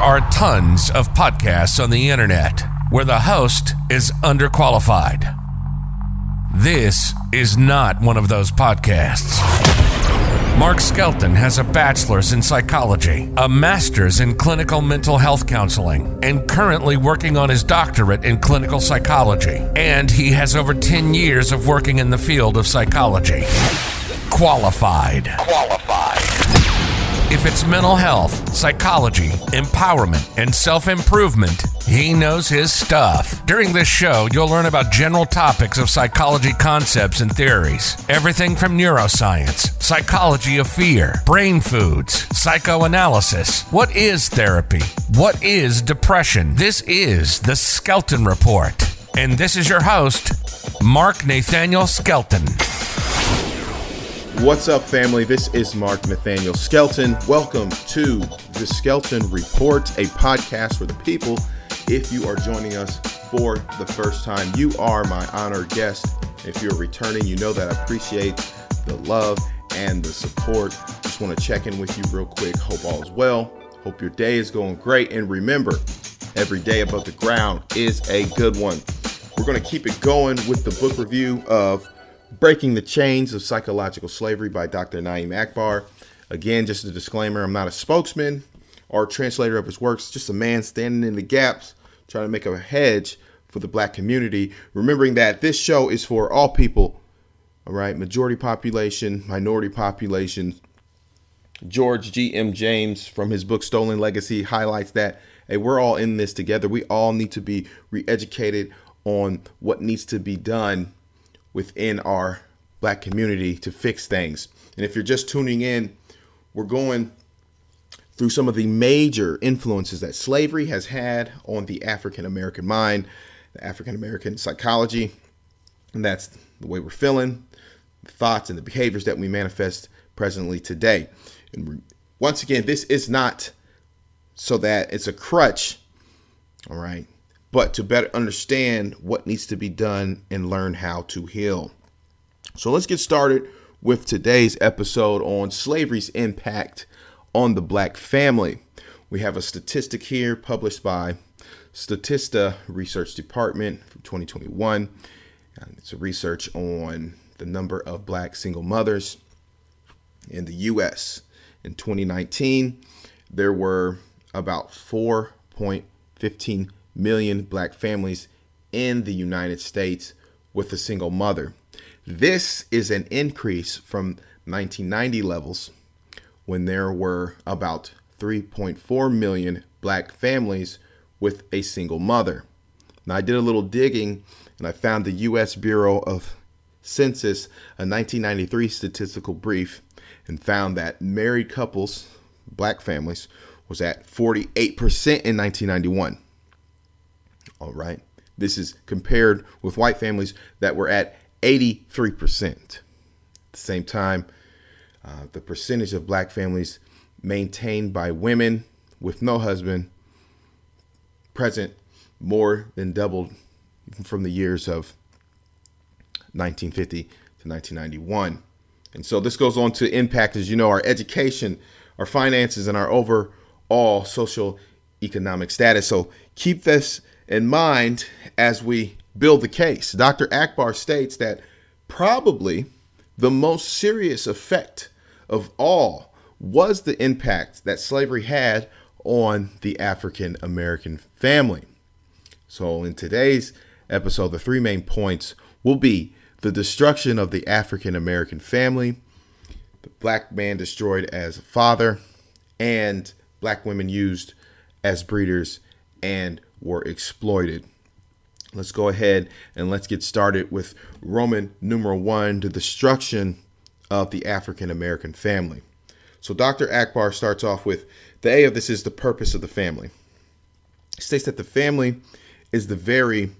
are tons of podcasts on the internet where the host is underqualified. This is not one of those podcasts. Mark Skelton has a bachelor's in psychology, a master's in clinical mental health counseling, and currently working on his doctorate in clinical psychology. And he has over 10 years of working in the field of psychology. Qualified. Qualified. If it's mental health, psychology, empowerment, and self improvement, he knows his stuff. During this show, you'll learn about general topics of psychology concepts and theories. Everything from neuroscience, psychology of fear, brain foods, psychoanalysis. What is therapy? What is depression? This is the Skelton Report. And this is your host, Mark Nathaniel Skelton. What's up, family? This is Mark Nathaniel Skelton. Welcome to the Skelton Report, a podcast for the people. If you are joining us for the first time, you are my honored guest. If you're returning, you know that I appreciate the love and the support. Just want to check in with you real quick. Hope all is well. Hope your day is going great. And remember, every day above the ground is a good one. We're going to keep it going with the book review of Breaking the Chains of Psychological Slavery by Dr. Na'im Akbar. Again, just a disclaimer I'm not a spokesman or translator of his works, just a man standing in the gaps, trying to make a hedge for the black community. Remembering that this show is for all people, all right? Majority population, minority population. George G.M. James, from his book Stolen Legacy, highlights that hey, we're all in this together. We all need to be re educated on what needs to be done within our black community to fix things. And if you're just tuning in, we're going through some of the major influences that slavery has had on the African American mind, the African American psychology, and that's the way we're feeling, the thoughts and the behaviors that we manifest presently today. And once again, this is not so that it's a crutch, all right, but to better understand what needs to be done and learn how to heal. So let's get started with today's episode on slavery's impact on the black family. We have a statistic here published by Statista Research Department from 2021. And it's a research on the number of black single mothers in the US. In 2019, there were about 4.15 million black families in the United States with a single mother. This is an increase from 1990 levels when there were about 3.4 million black families with a single mother. Now, I did a little digging and I found the U.S. Bureau of Census, a 1993 statistical brief, and found that married couples, black families, was at 48% in 1991. All right. This is compared with white families that were at 83%. At the same time, uh, the percentage of black families maintained by women with no husband present more than doubled from the years of 1950 to 1991. And so this goes on to impact, as you know, our education, our finances, and our overall social economic status. So keep this in mind as we build the case. Dr. Akbar states that probably the most serious effect of all was the impact that slavery had on the African American family. So, in today's episode, the three main points will be the destruction of the African American family, the black man destroyed as a father, and black women used as breeders and were exploited. Let's go ahead and let's get started with Roman numeral one, the destruction of the African American family. So Dr. Akbar starts off with the A of this is the purpose of the family. He states that the family is the very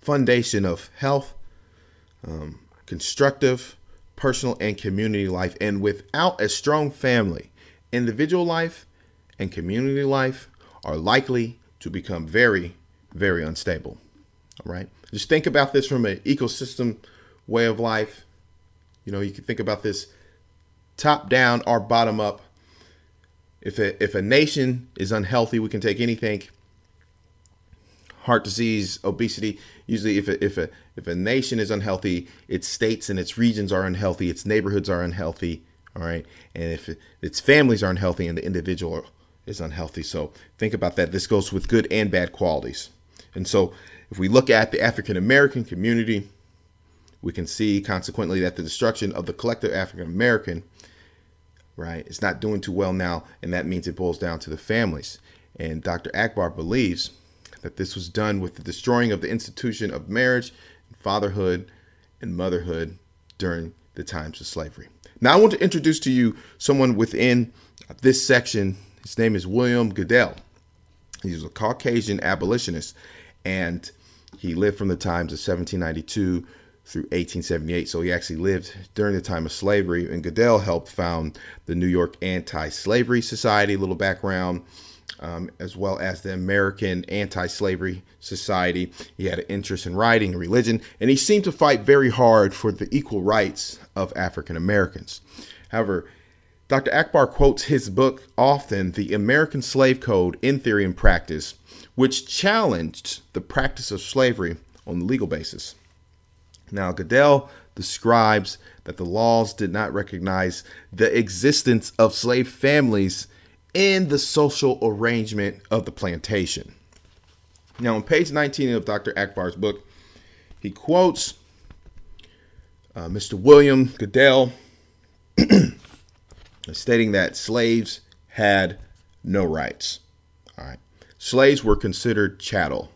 foundation of health, um, constructive, personal, and community life. And without a strong family, individual life and community life are likely to become very, very unstable. All right. Just think about this from an ecosystem way of life. You know, you can think about this top down or bottom up. if a, if a nation is unhealthy, we can take anything heart disease, obesity. Usually, if a, if a if a nation is unhealthy, its states and its regions are unhealthy, its neighborhoods are unhealthy. All right, and if its families are unhealthy and the individual is unhealthy, so think about that. This goes with good and bad qualities. And so, if we look at the African American community, we can see consequently that the destruction of the collective African American, right, is not doing too well now, and that means it boils down to the families. And Dr. Akbar believes that this was done with the destroying of the institution of marriage, fatherhood, and motherhood during the times of slavery. Now, I want to introduce to you someone within this section. His name is William Goodell. He was a Caucasian abolitionist, and he lived from the times of 1792 through 1878. So he actually lived during the time of slavery. And Goodell helped found the New York Anti Slavery Society, a little background um, as well as the American Anti Slavery Society. He had an interest in writing and religion, and he seemed to fight very hard for the equal rights of African Americans. However, Dr. Akbar quotes his book often, The American Slave Code in Theory and Practice, which challenged the practice of slavery on the legal basis. Now, Goodell describes that the laws did not recognize the existence of slave families in the social arrangement of the plantation. Now, on page 19 of Dr. Akbar's book, he quotes uh, Mr. William Goodell stating that slaves had no rights. All right. Slaves were considered chattel.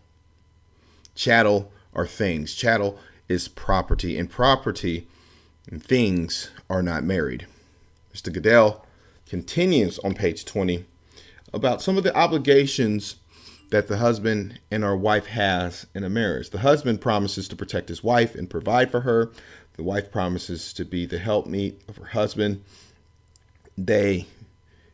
Chattel are things. Chattel is property, and property and things are not married. Mr. Goodell continues on page 20 about some of the obligations that the husband and our wife has in a marriage. The husband promises to protect his wife and provide for her. The wife promises to be the helpmeet of her husband. They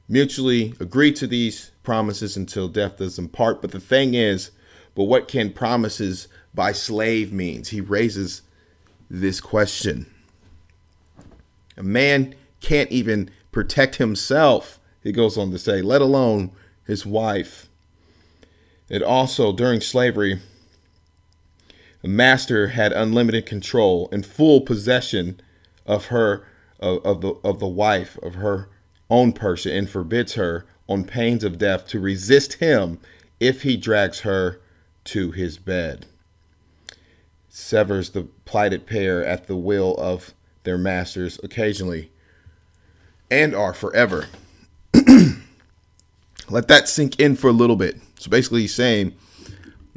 mutually agree to these promises until death does them part. But the thing is, but what can promises by slave means? He raises this question. A man can't even protect himself, he goes on to say, let alone his wife. It also, during slavery, the master had unlimited control and full possession of her, of, of, the, of the wife, of her own person, and forbids her, on pains of death, to resist him if he drags her to his bed. Severs the plighted pair at the will of their masters occasionally and are forever. Let that sink in for a little bit. So basically, he's saying,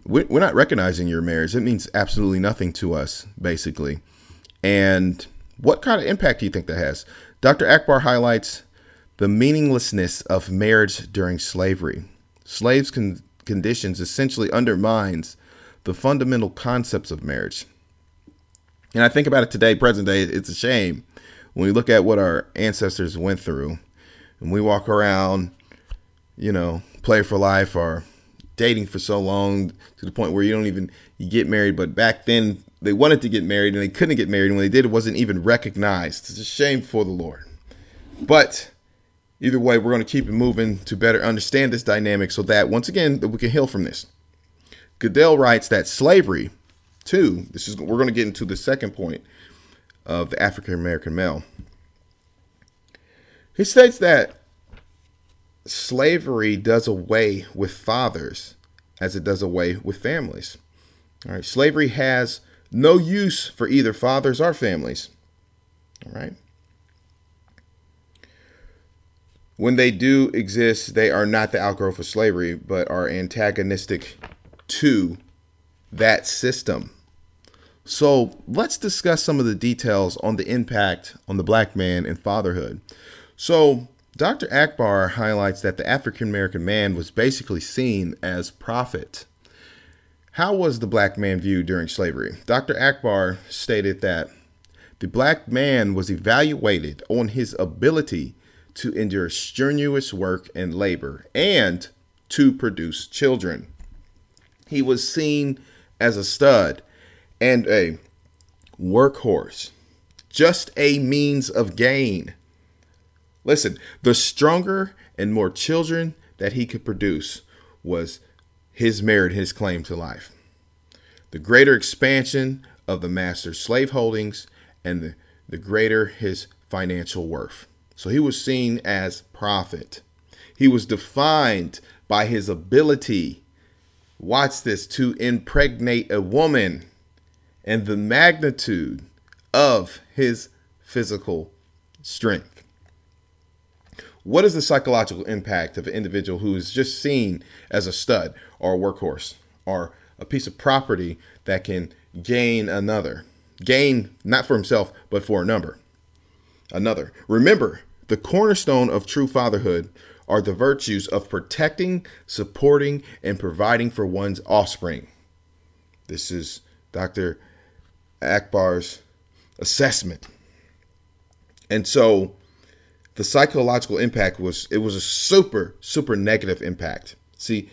we're not recognizing your marriage. It means absolutely nothing to us, basically. And what kind of impact do you think that has? Dr. Akbar highlights the meaninglessness of marriage during slavery. Slaves' con- conditions essentially undermines the fundamental concepts of marriage. And I think about it today, present day, it's a shame when we look at what our ancestors went through and we walk around, you know, play for life or dating for so long to the point where you don't even you get married, but back then they wanted to get married and they couldn't get married and when they did it wasn't even recognized. It's a shame for the Lord. But either way, we're going to keep it moving to better understand this dynamic so that once again that we can heal from this. Goodell writes that slavery, too, this is we're going to get into the second point of the African American male. He states that slavery does away with fathers as it does away with families. All right, slavery has no use for either fathers or families. All right. When they do exist, they are not the outgrowth of slavery, but are antagonistic to that system. So let's discuss some of the details on the impact on the black man and fatherhood. So, Dr. Akbar highlights that the African American man was basically seen as profit. How was the black man viewed during slavery? Dr. Akbar stated that the black man was evaluated on his ability to endure strenuous work and labor and to produce children. He was seen as a stud and a workhorse, just a means of gain. Listen, the stronger and more children that he could produce was his merit, his claim to life. The greater expansion of the master's slave holdings and the, the greater his financial worth. So he was seen as profit. He was defined by his ability, watch this, to impregnate a woman and the magnitude of his physical strength. What is the psychological impact of an individual who is just seen as a stud or a workhorse or a piece of property that can gain another? Gain not for himself, but for a number. Another. Remember, the cornerstone of true fatherhood are the virtues of protecting, supporting, and providing for one's offspring. This is Dr. Akbar's assessment. And so the psychological impact was it was a super super negative impact. See,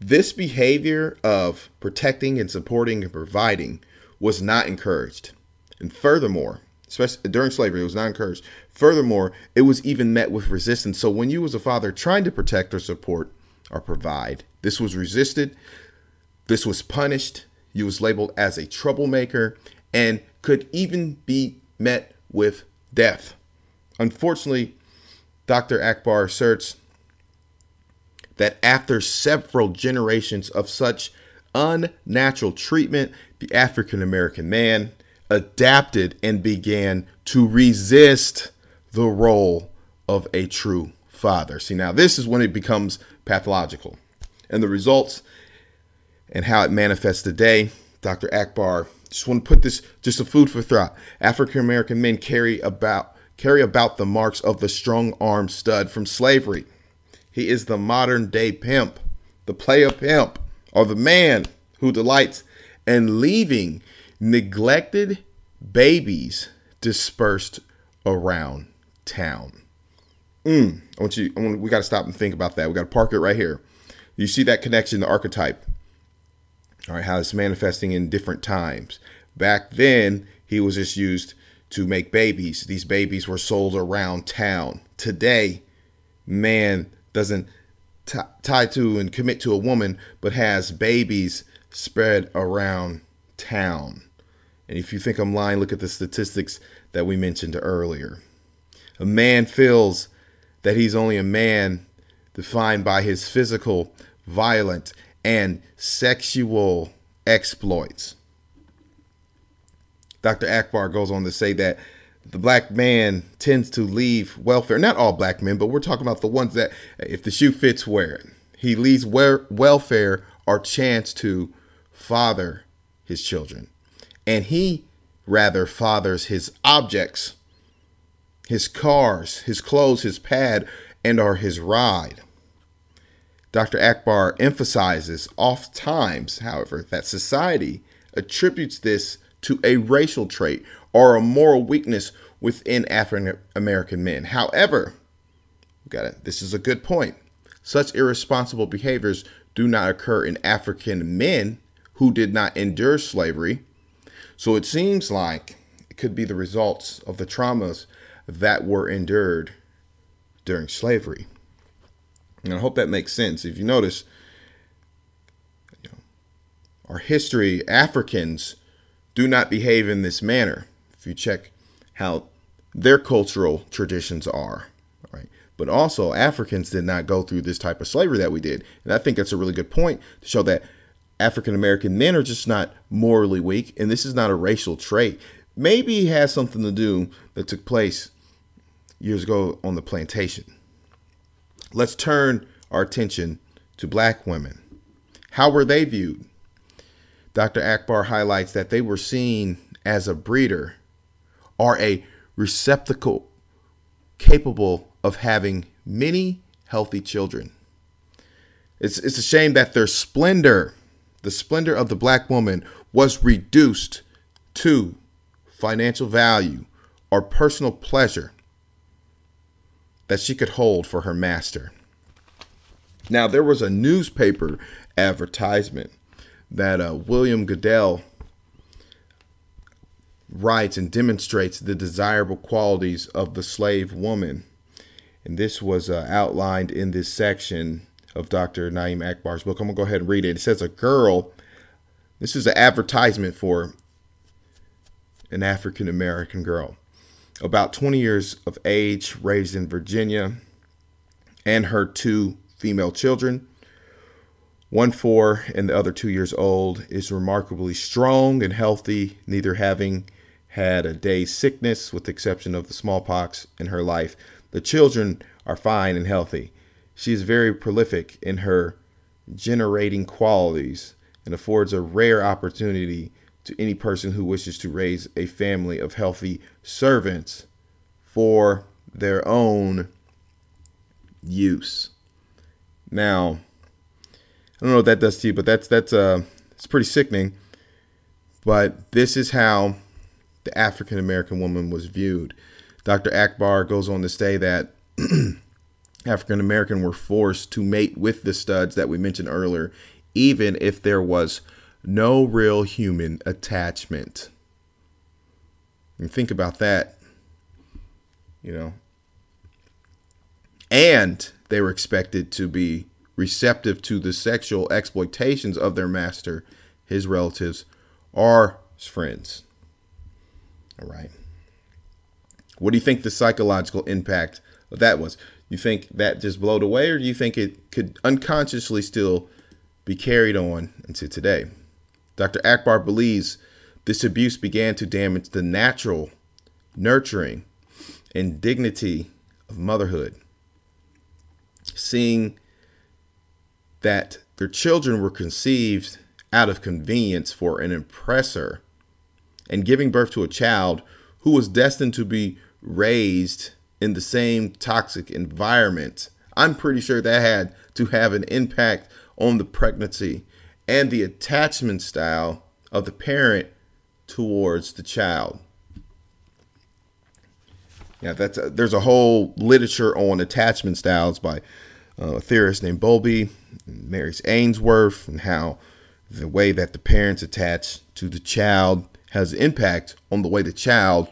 this behavior of protecting and supporting and providing was not encouraged. And furthermore, especially during slavery, it was not encouraged. Furthermore, it was even met with resistance. So when you as a father trying to protect or support or provide, this was resisted, this was punished, you was labeled as a troublemaker, and could even be met with death. Unfortunately, Dr. Akbar asserts that after several generations of such unnatural treatment, the African American man adapted and began to resist the role of a true father. See, now this is when it becomes pathological. And the results and how it manifests today, Dr. Akbar just want to put this just a food for thought. African American men carry about carry about the marks of the strong arm stud from slavery. He is the modern day pimp, the player pimp, or the man who delights in leaving neglected babies dispersed around town. Mm, I want you. I want, we got to stop and think about that. We got to park it right here. You see that connection, the archetype. All right, how it's manifesting in different times. Back then, he was just used to make babies. These babies were sold around town. Today, man doesn't t- tie to and commit to a woman, but has babies spread around town. And if you think I'm lying, look at the statistics that we mentioned earlier. A man feels that he's only a man defined by his physical, violent, and sexual exploits. Dr. Akbar goes on to say that the black man tends to leave welfare, not all black men, but we're talking about the ones that, if the shoe fits, wear it. He leaves welfare or chance to father his children. And he rather fathers his objects, his cars, his clothes, his pad, and or his ride. Dr. Akbar emphasizes oft times, however, that society attributes this to a racial trait or a moral weakness within African American men. However, got it. This is a good point. Such irresponsible behaviors do not occur in African men who did not endure slavery. So it seems like it could be the results of the traumas that were endured during slavery. And I hope that makes sense. If you notice, you know, our history, Africans do not behave in this manner. If you check how their cultural traditions are, right? But also, Africans did not go through this type of slavery that we did. And I think that's a really good point to show that African American men are just not morally weak, and this is not a racial trait. Maybe it has something to do that took place years ago on the plantation. Let's turn our attention to black women. How were they viewed? Dr. Akbar highlights that they were seen as a breeder or a receptacle capable of having many healthy children. It's, it's a shame that their splendor, the splendor of the black woman, was reduced to financial value or personal pleasure that she could hold for her master. Now, there was a newspaper advertisement that uh, William Goodell writes and demonstrates the desirable qualities of the slave woman. And this was uh, outlined in this section of Dr. Na'im Akbar's book. I'm going to go ahead and read it. It says, A girl, this is an advertisement for an African American girl, about 20 years of age, raised in Virginia, and her two female children. One four and the other two years old is remarkably strong and healthy, neither having had a day's sickness, with the exception of the smallpox in her life. The children are fine and healthy. She is very prolific in her generating qualities and affords a rare opportunity to any person who wishes to raise a family of healthy servants for their own use. Now, I don't know what that does to you, but that's that's uh it's pretty sickening. But this is how the African American woman was viewed. Dr. Akbar goes on to say that African American were forced to mate with the studs that we mentioned earlier, even if there was no real human attachment. And think about that, you know. And they were expected to be receptive to the sexual exploitations of their master, his relatives, or his friends. All right. What do you think the psychological impact of that was? You think that just blowed away, or do you think it could unconsciously still be carried on into today? Dr. Akbar believes this abuse began to damage the natural nurturing and dignity of motherhood. Seeing that their children were conceived out of convenience for an oppressor and giving birth to a child who was destined to be raised in the same toxic environment, I'm pretty sure that had to have an impact on the pregnancy and the attachment style of the parent towards the child. Yeah, that's a, there's a whole literature on attachment styles by uh, a theorist named Bowlby, Mary Ainsworth, and how the way that the parents attach to the child has impact on the way the child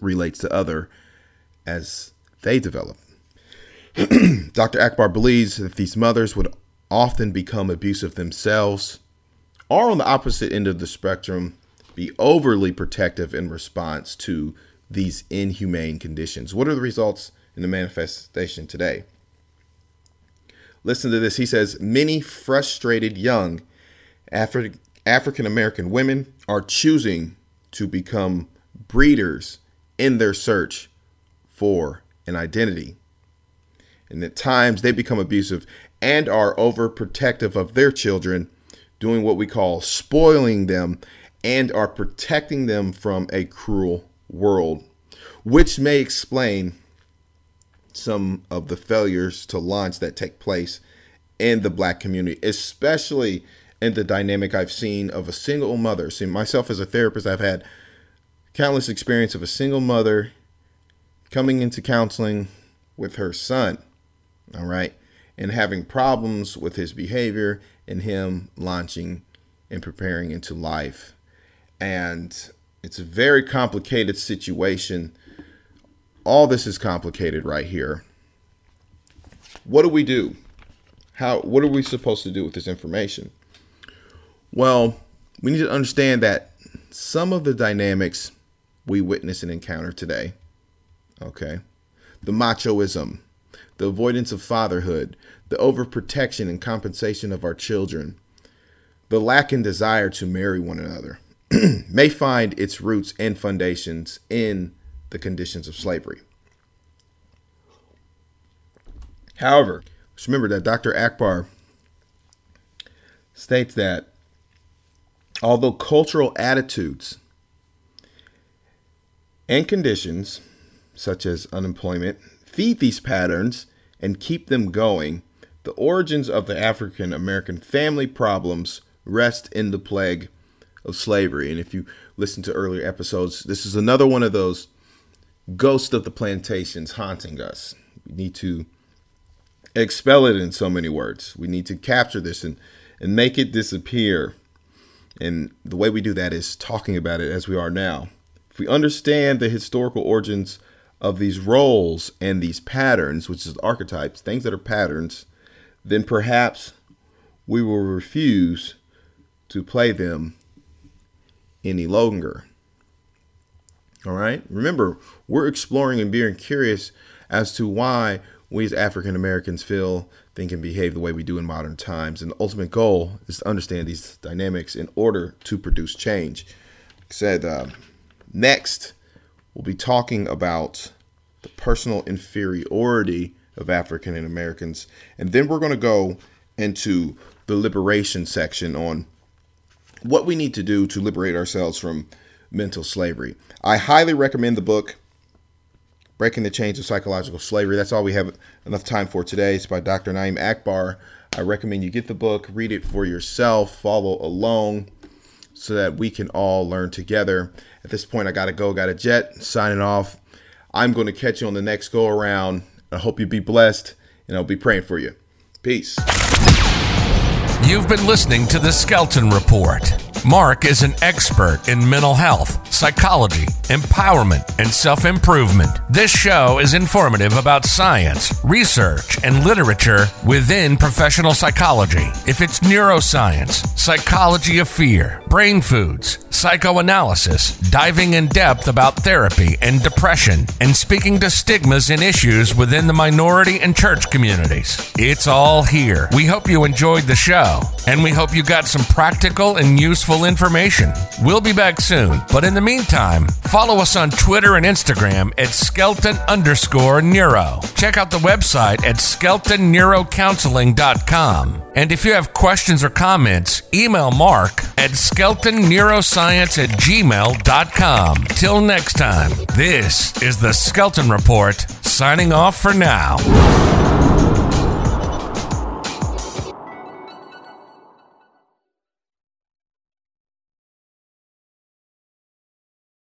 relates to other as they develop. Dr. Akbar believes that these mothers would often become abusive themselves, or on the opposite end of the spectrum, be overly protective in response to these inhumane conditions. What are the results in the manifestation today? Listen to this. He says many frustrated young Afri- African American women are choosing to become breeders in their search for an identity. And at times they become abusive and are overprotective of their children, doing what we call spoiling them and are protecting them from a cruel world, which may explain some of the failures to launch that take place in the black community, especially in the dynamic I've seen of a single mother. See, myself as a therapist, I've had countless experience of a single mother coming into counseling with her son, all right, and having problems with his behavior and him launching and preparing into life. And it's a very complicated situation. All this is complicated right here. What do we do? How what are we supposed to do with this information? Well, we need to understand that some of the dynamics we witness and encounter today, okay, the machoism, the avoidance of fatherhood, the overprotection and compensation of our children, the lack in desire to marry one another, may find its roots and foundations in the conditions of slavery. However, let's remember that Dr. Akbar states that although cultural attitudes and conditions, such as unemployment, feed these patterns and keep them going, the origins of the African American family problems rest in the plague of slavery. And if you listen to earlier episodes, this is another one of those ghosts of the plantations haunting us. We need to expel it in so many words. We need to capture this and, and make it disappear. And the way we do that is talking about it as we are now. If we understand the historical origins of these roles and these patterns, which is archetypes, things that are patterns, then perhaps we will refuse to play them any longer. All right? Remember, we're exploring and being curious as to why we as African Americans feel, think, and behave the way we do in modern times. And the ultimate goal is to understand these dynamics in order to produce change. Like I said, uh, next, we'll be talking about the personal inferiority of African Americans. And then we're going to go into the liberation section on what we need to do to liberate ourselves from mental slavery. I highly recommend the book Breaking the Chains of Psychological Slavery. That's all we have enough time for today. It's by Dr. Na'im Akbar. I recommend you get the book, read it for yourself, follow along so that we can all learn together. At this point, I got to go, got a jet, signing off. I'm going to catch you on the next go around. I hope you be blessed, and I'll be praying for you. Peace. You've been listening to the Skelton Report. Mark is an expert in mental health, psychology, empowerment, and self improvement. This show is informative about science, research, and literature within professional psychology. If it's neuroscience, psychology of fear, brain foods, psychoanalysis, diving in depth about therapy and depression, and speaking to stigmas and issues within the minority and church communities. It's all here. We hope you enjoyed the show, and we hope you got some practical and useful information. We'll be back soon, but in the meantime, follow us on Twitter and Instagram at Skelton underscore Neuro. Check out the website at skeltonneurocounseling.com. And if you have questions or comments, email Mark at skeltonneuroscience at gmail.com. Till next time, this is the Skelton Report, signing off for now.